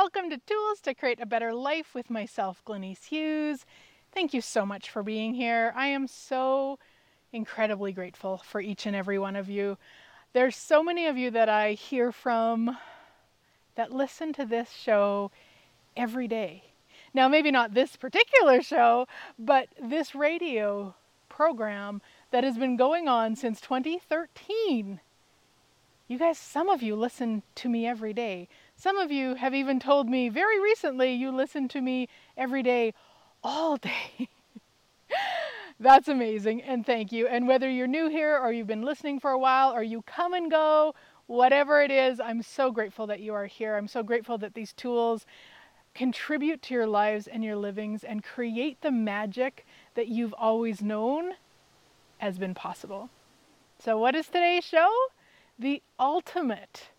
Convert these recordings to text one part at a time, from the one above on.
welcome to Tools to Create a Better Life with myself, Glenyce Hughes. Thank you so much for being here. I am so incredibly grateful for each and every one of you. There's so many of you that I hear from that listen to this show every day. Now, maybe not this particular show, but this radio program that has been going on since 2013. You guys, some of you listen to me every day. Some of you have even told me very recently you listen to me every day, all day. That's amazing, and thank you. And whether you're new here or you've been listening for a while or you come and go, whatever it is, I'm so grateful that you are here. I'm so grateful that these tools contribute to your lives and your livings and create the magic that you've always known has been possible. So, what is today's show? The ultimate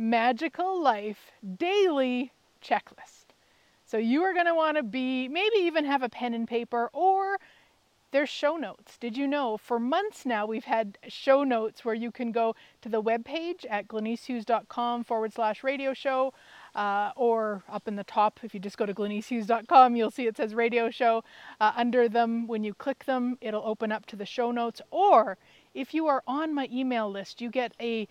magical life daily checklist. So, you are going to want to be, maybe even have a pen and paper or there's show notes. Did you know for months now we've had show notes where you can go to the webpage at glenycehughes.com forward slash radio show uh, or up in the top, if you just go to glenycehughes.com, you'll see it says radio show. Uh, under them, when you click them, it'll open up to the show notes. Or if you are on my email list, you get a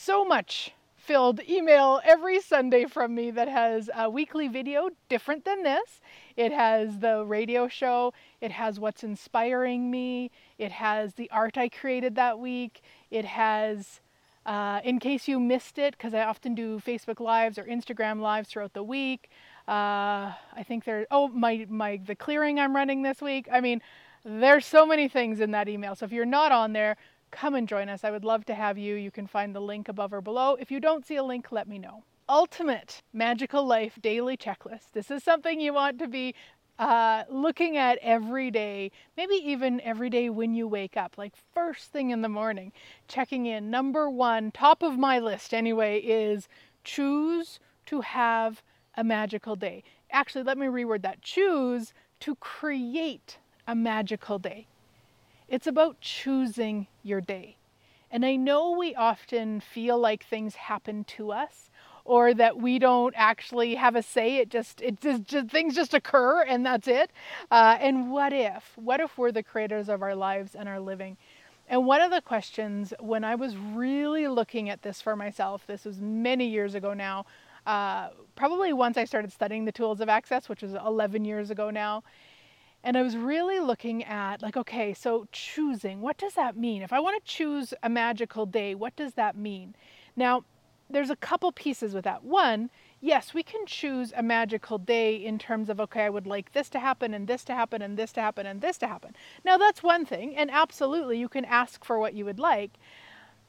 so much filled email every Sunday from me that has a weekly video different than this. It has the radio show, it has what's inspiring me, it has the art I created that week, it has uh, in case you missed it, because I often do Facebook Lives or Instagram Lives throughout the week. Uh, I think there. Oh, my my the clearing I'm running this week. I mean, there's so many things in that email. So if you're not on there, come and join us. I would love to have you. You can find the link above or below. If you don't see a link, let me know. Ultimate Magical Life Daily Checklist. This is something you want to be uh, looking at every day, maybe even every day when you wake up, like first thing in the morning, checking in. Number one, top of my list anyway, is choose to have a magical day. Actually, let me reword that choose to create a magical day. It's about choosing your day. And I know we often feel like things happen to us or that we don't actually have a say. It just, it just, just things just occur and that's it. Uh, and what if? What if we're the creators of our lives and our living? And one of the questions when I was really looking at this for myself, this was many years ago now, uh, probably once I started studying the tools of access, which was 11 years ago now. And I was really looking at, like, okay, so choosing, what does that mean? If I want to choose a magical day, what does that mean? Now, there's a couple pieces with that. One, yes, we can choose a magical day in terms of, okay, I would like this to happen and this to happen and this to happen and this to happen. Now, that's one thing, and absolutely you can ask for what you would like.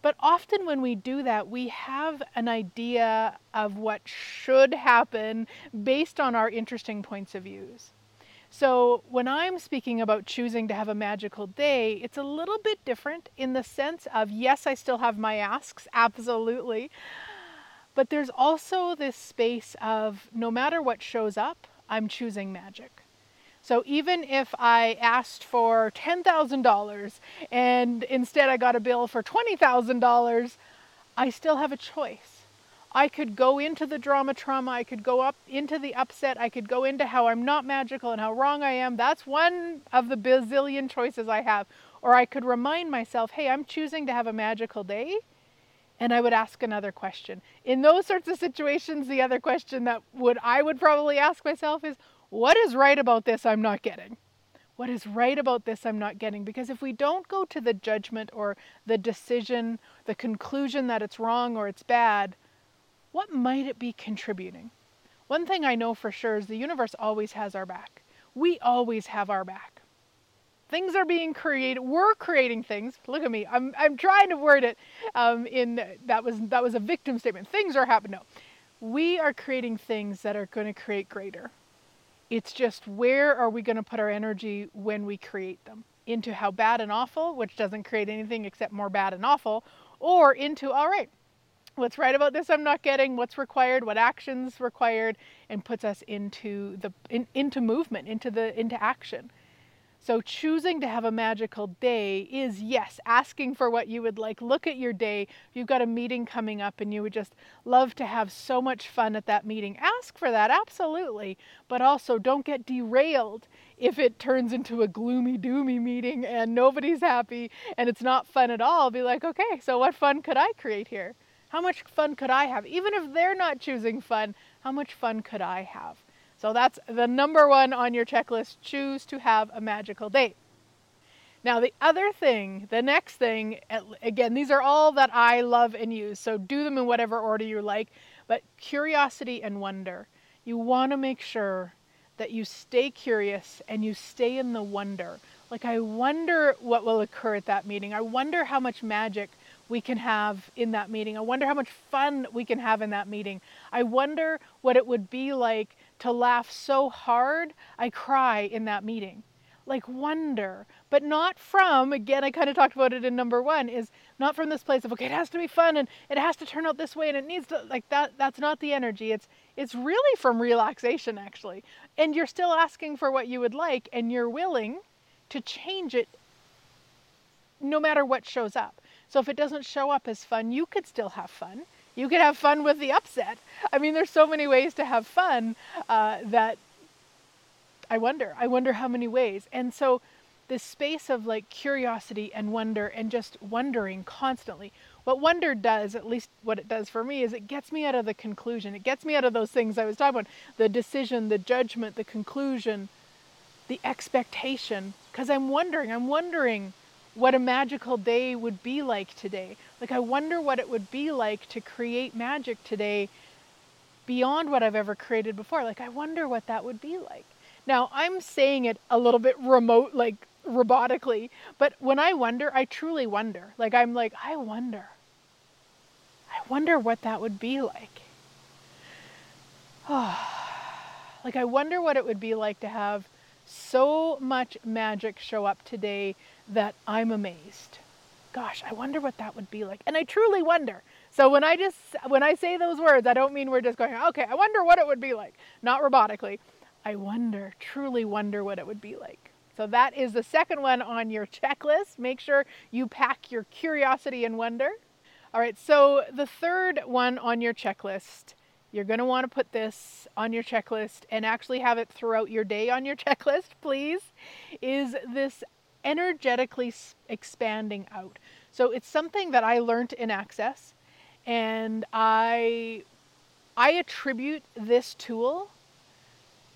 But often when we do that, we have an idea of what should happen based on our interesting points of views. So when I'm speaking about choosing to have a magical day, it's a little bit different in the sense of yes, I still have my asks, absolutely. But there's also this space of no matter what shows up, I'm choosing magic. So even if I asked for $10,000 and instead I got a bill for $20,000, I still have a choice. I could go into the drama trauma, I could go up into the upset, I could go into how I'm not magical and how wrong I am. That's one of the bazillion choices I have. Or I could remind myself, hey, I'm choosing to have a magical day. And I would ask another question. In those sorts of situations, the other question that would I would probably ask myself is, what is right about this I'm not getting? What is right about this I'm not getting? Because if we don't go to the judgment or the decision, the conclusion that it's wrong or it's bad, what might it be contributing? One thing I know for sure is the universe always has our back. We always have our back. Things are being created. We're creating things. Look at me. I'm, I'm trying to word it um, in that was that was a victim statement. Things are happening. No, we are creating things that are going to create greater. It's just where are we going to put our energy when we create them? Into how bad and awful, which doesn't create anything except more bad and awful, or into all right, what's right about this I'm not getting, what's required, what actions required, and puts us into the in, into movement, into the into action. So, choosing to have a magical day is yes, asking for what you would like. Look at your day. You've got a meeting coming up and you would just love to have so much fun at that meeting. Ask for that, absolutely. But also, don't get derailed if it turns into a gloomy, doomy meeting and nobody's happy and it's not fun at all. Be like, okay, so what fun could I create here? How much fun could I have? Even if they're not choosing fun, how much fun could I have? So that's the number one on your checklist choose to have a magical date. Now, the other thing, the next thing, again, these are all that I love and use, so do them in whatever order you like, but curiosity and wonder. You want to make sure that you stay curious and you stay in the wonder. Like, I wonder what will occur at that meeting. I wonder how much magic we can have in that meeting. I wonder how much fun we can have in that meeting. I wonder what it would be like to laugh so hard I cry in that meeting. Like wonder, but not from, again, I kind of talked about it in number one, is not from this place of, okay, it has to be fun and it has to turn out this way and it needs to, like that, that's not the energy. It's, it's really from relaxation actually. And you're still asking for what you would like and you're willing to change it no matter what shows up. So if it doesn't show up as fun, you could still have fun. You could have fun with the upset. I mean, there's so many ways to have fun uh, that I wonder. I wonder how many ways. And so, this space of like curiosity and wonder and just wondering constantly. What wonder does, at least what it does for me, is it gets me out of the conclusion. It gets me out of those things I was talking about the decision, the judgment, the conclusion, the expectation. Because I'm wondering, I'm wondering what a magical day would be like today. Like, I wonder what it would be like to create magic today beyond what I've ever created before. Like, I wonder what that would be like. Now, I'm saying it a little bit remote, like robotically, but when I wonder, I truly wonder. Like, I'm like, I wonder. I wonder what that would be like. Oh, like, I wonder what it would be like to have so much magic show up today that I'm amazed. Gosh, I wonder what that would be like. And I truly wonder. So when I just when I say those words, I don't mean we're just going, okay, I wonder what it would be like. Not robotically. I wonder, truly wonder what it would be like. So that is the second one on your checklist. Make sure you pack your curiosity and wonder. All right, so the third one on your checklist, you're going to want to put this on your checklist and actually have it throughout your day on your checklist, please, is this energetically expanding out. So it's something that I learned in Access, and I I attribute this tool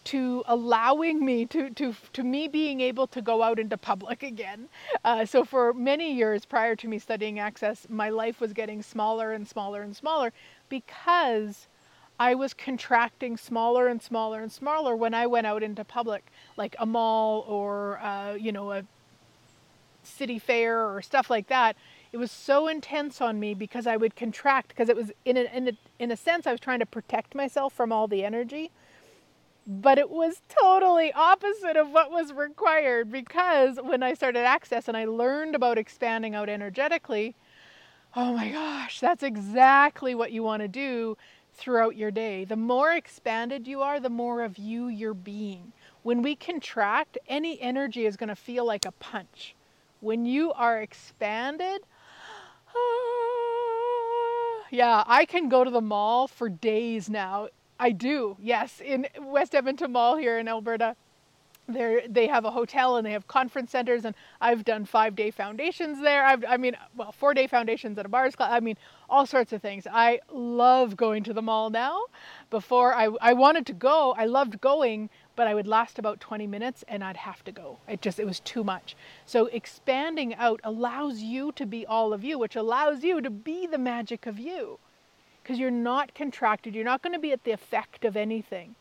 to allowing me to to to me being able to go out into public again. Uh, so for many years prior to me studying Access, my life was getting smaller and smaller and smaller because I was contracting smaller and smaller and smaller when I went out into public, like a mall or uh, you know a city fair or stuff like that, it was so intense on me because I would contract because it was in a, in a in a sense I was trying to protect myself from all the energy. But it was totally opposite of what was required because when I started access and I learned about expanding out energetically, oh my gosh, that's exactly what you want to do throughout your day. The more expanded you are, the more of you you're being. When we contract, any energy is going to feel like a punch when you are expanded, yeah, I can go to the mall for days now. I do, yes, in West Edmonton Mall here in Alberta. There, they have a hotel and they have conference centers, and I've done five day foundations there. I've, I mean, well, four day foundations at a bars class. I mean, all sorts of things. I love going to the mall now. Before I, I wanted to go, I loved going, but I would last about 20 minutes and I'd have to go. It just, it was too much. So expanding out allows you to be all of you, which allows you to be the magic of you. Because you're not contracted, you're not going to be at the effect of anything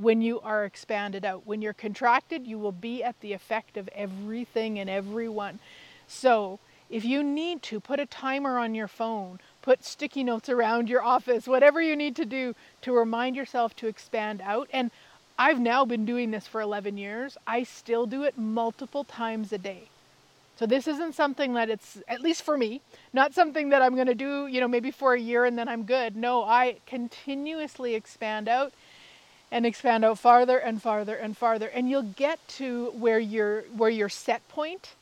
when you are expanded out. When you're contracted, you will be at the effect of everything and everyone. So if you need to, put a timer on your phone, put sticky notes around your office, whatever you need to do to remind yourself to expand out. And I've now been doing this for 11 years. I still do it multiple times a day. So this isn't something that it's, at least for me, not something that I'm going to do, you know, maybe for a year and then I'm good. No, I continuously expand out. And expand out farther and farther and farther. And you'll get to where your where your set point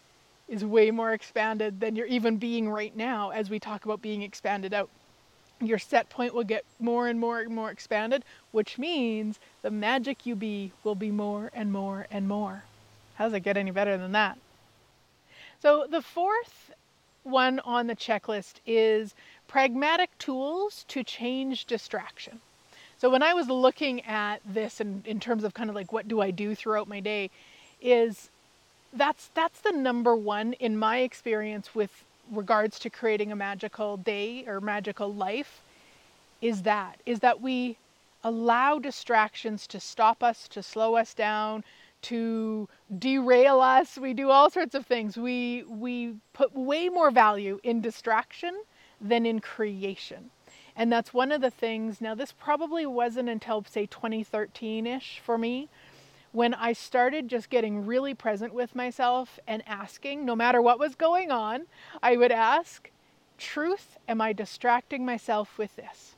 is way more expanded than you're even being right now as we talk about being expanded out. Your set point will get more and more and more expanded which means the magic you be will be more and more and more. How does it get any better than that? So the fourth one on the checklist is pragmatic tools to change distraction so when I was looking at this in, in terms of kind of like what do I do throughout my day, is that's that's the number one in my experience with regards to creating a magical day or magical life is that is that we allow distractions to stop us to slow us down to derail us. We do all sorts of things. We we put way more value in distraction than in creation and that's one of the things. Now, this probably wasn't until, say, 2013 ish for me when I started just getting really present with myself and asking, no matter what was going on, I would ask, Truth, am I distracting myself with this?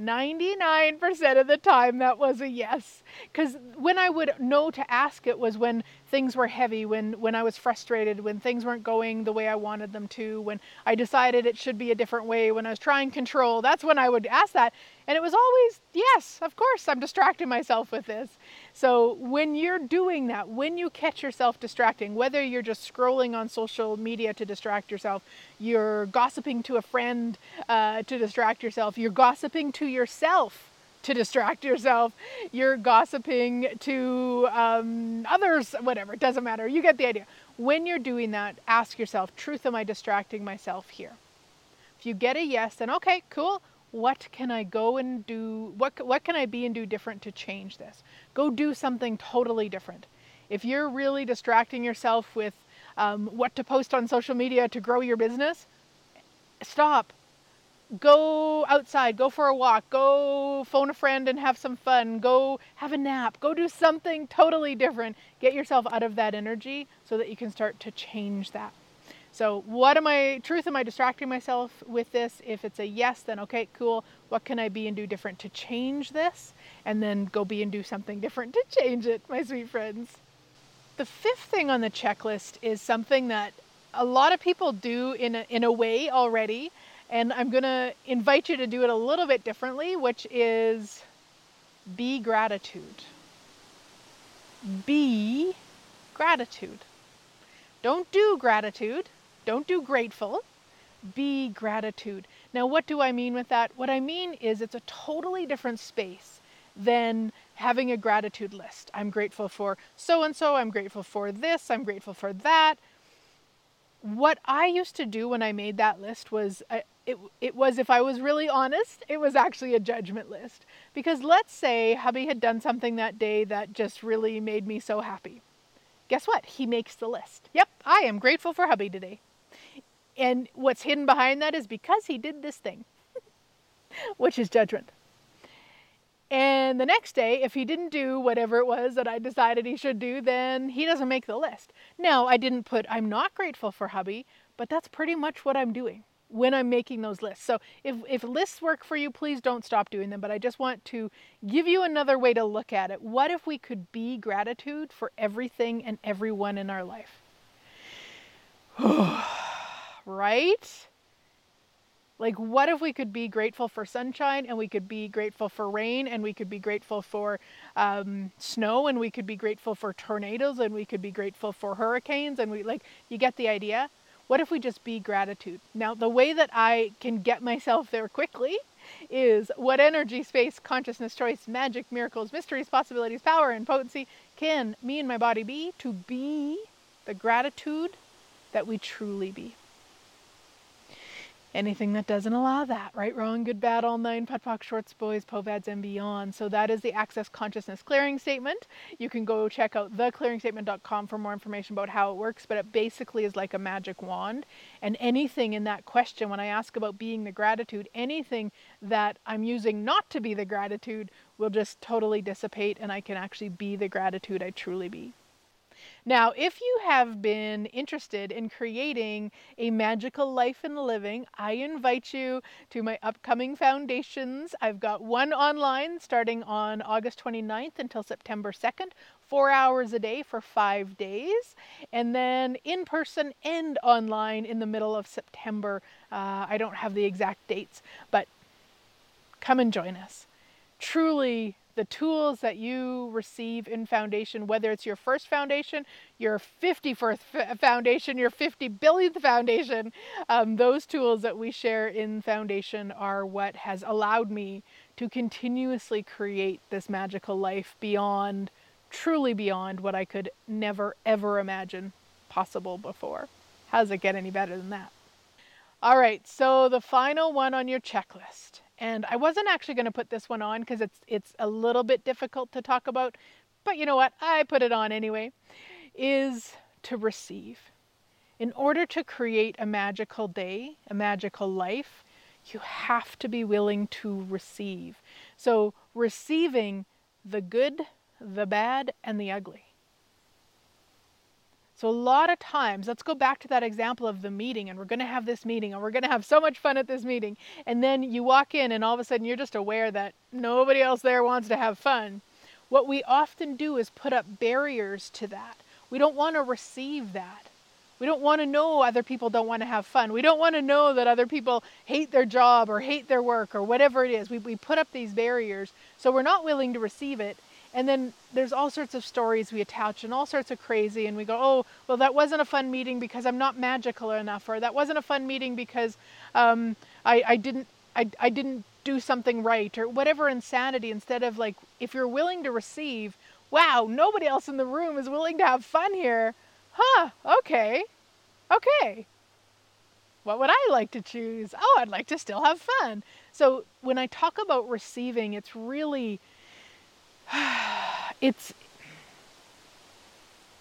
99% of the time that was a yes because when i would know to ask it was when things were heavy when when i was frustrated when things weren't going the way i wanted them to when i decided it should be a different way when i was trying control that's when i would ask that. And it was always yes of course i'm distracting myself with this. So when you're doing that when you catch yourself distracting whether you're just scrolling on social media to distract yourself you're gossiping to a friend uh, to distract yourself you're gossiping to yourself to distract yourself. You're gossiping to um, others, whatever, it doesn't matter. You get the idea. When you're doing that, ask yourself, truth, am I distracting myself here? If you get a yes, then okay, cool. What can I go and do? What, what can I be and do different to change this? Go do something totally different. If you're really distracting yourself with um, what to post on social media to grow your business, stop go outside, go for a walk, go phone a friend and have some fun, go have a nap, go do something totally different. Get yourself out of that energy so that you can start to change that. So, what am I, truth, am I distracting myself with this? If it's a yes, then okay, cool. What can I be and do different to change this? And then go be and do something different to change it, my sweet friends. The fifth thing on the checklist is something that a lot of people do in a, in a way already, and I'm going to invite you to do it a little bit differently, which is be gratitude. Be gratitude. Don't do gratitude. Don't do grateful. Be gratitude. Now, what do I mean with that? What I mean is it's a totally different space than having a gratitude list. I'm grateful for so and so. I'm grateful for this. I'm grateful for that. What I used to do when I made that list was I, it, it was, if I was really honest, it was actually a judgment list. Because let's say hubby had done something that day that just really made me so happy. Guess what? He makes the list. Yep, I am grateful for hubby today. And what's hidden behind that is because he did this thing, which is judgment. And the next day, if he didn't do whatever it was that I decided he should do, then he doesn't make the list. Now, I didn't put, I'm not grateful for hubby, but that's pretty much what I'm doing when I'm making those lists. So if, if lists work for you, please don't stop doing them. But I just want to give you another way to look at it. What if we could be gratitude for everything and everyone in our life? right? Like, what if we could be grateful for sunshine and we could be grateful for rain and we could be grateful for um, snow and we could be grateful for tornadoes and we could be grateful for hurricanes and we like, you get the idea? What if we just be gratitude? Now, the way that I can get myself there quickly is what energy, space, consciousness, choice, magic, miracles, mysteries, possibilities, power, and potency can me and my body be to be the gratitude that we truly be anything that doesn't allow that. Right, wrong, good, bad, all nine, POD shorts, boys, POVADs, and beyond. So that is the Access Consciousness Clearing Statement. You can go check out theclearingstatement.com for more information about how it works, but it basically is like a magic wand. And anything in that question, when I ask about being the gratitude, anything that I'm using not to be the gratitude will just totally dissipate, and I can actually be the gratitude I truly be. Now, if you have been interested in creating a magical life and living, I invite you to my upcoming foundations. I've got one online starting on August 29th until September 2nd, four hours a day for five days, and then in person and online in the middle of September. Uh, I don't have the exact dates, but come and join us. Truly, the tools that you receive in foundation, whether it's your first foundation, your 51st foundation, your 50 billionth foundation, um, those tools that we share in foundation are what has allowed me to continuously create this magical life beyond, truly beyond what I could never ever imagine possible before. How does it get any better than that? All right, so the final one on your checklist and I wasn't actually going to put this one on because it's it's a little bit difficult to talk about, but you know what? I put it on anyway. Is to receive. In order to create a magical day, a magical life, you have to be willing to receive. So, receiving the good, the bad, and the ugly. So, a lot of times, let's go back to that example of the meeting, and we're going to have this meeting, and we're going to have so much fun at this meeting. And then you walk in, and all of a sudden, you're just aware that nobody else there wants to have fun. What we often do is put up barriers to that. We don't want to receive that. We don't want to know other people don't want to have fun. We don't want to know that other people hate their job or hate their work or whatever it is. We, we put up these barriers, so we're not willing to receive it. And then there's all sorts of stories we attach and all sorts of crazy, and we go, oh, well, that wasn't a fun meeting because I'm not magical enough, or that wasn't a fun meeting because um, I, I didn't I, I didn't do something right, or whatever insanity. Instead of like, if you're willing to receive, wow, nobody else in the room is willing to have fun here. Huh? Okay, okay. What would I like to choose? Oh, I'd like to still have fun. So when I talk about receiving, it's really it's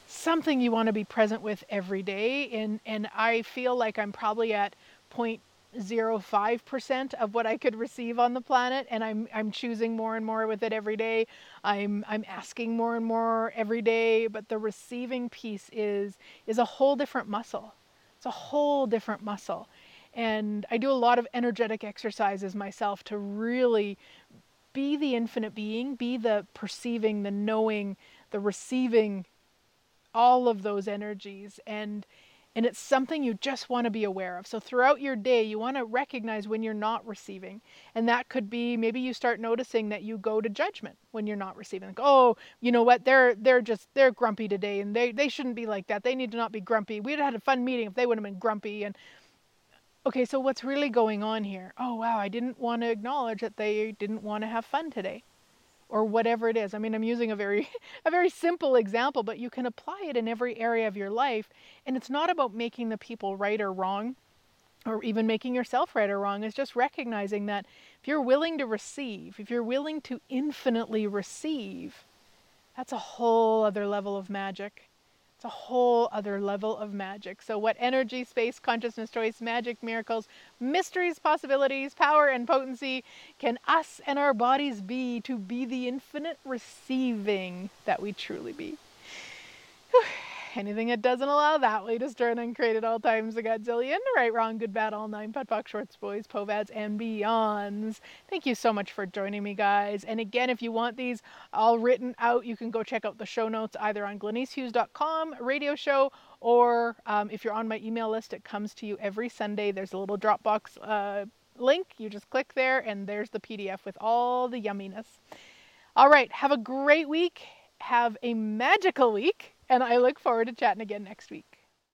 something you want to be present with every day and and I feel like I'm probably at 0.05% of what I could receive on the planet and I'm I'm choosing more and more with it every day. I'm I'm asking more and more every day, but the receiving piece is is a whole different muscle. It's a whole different muscle. And I do a lot of energetic exercises myself to really be the infinite being, be the perceiving, the knowing, the receiving all of those energies and and it's something you just want to be aware of. So throughout your day, you want to recognize when you're not receiving. And that could be maybe you start noticing that you go to judgment when you're not receiving. Like, oh, you know what? They're they're just they're grumpy today and they they shouldn't be like that. They need to not be grumpy. We'd have had a fun meeting if they would have been grumpy and okay, so what's really going on here? Oh, wow, I didn't want to acknowledge that they didn't want to have fun today or whatever it is. I mean, I'm using a very a very simple example, but you can apply it in every area of your life, and it's not about making the people right or wrong or even making yourself right or wrong. It's just recognizing that if you're willing to receive, if you're willing to infinitely receive, that's a whole other level of magic. It's a whole other level of magic. So, what energy, space, consciousness, choice, magic, miracles, mysteries, possibilities, power, and potency can us and our bodies be to be the infinite receiving that we truly be? Anything that doesn't allow that way to stir and uncreate at all times a godzillion. Right, wrong, good, bad, all nine, POD shorts, boys, povads, and beyonds. Thank you so much for joining me, guys. And again, if you want these all written out, you can go check out the show notes either on glenycehughes.com, radio show, or um, if you're on my email list, it comes to you every Sunday. There's a little Dropbox uh, link. You just click there, and there's the PDF with all the yumminess. All right, have a great week. Have a magical week and I look forward to chatting again next week.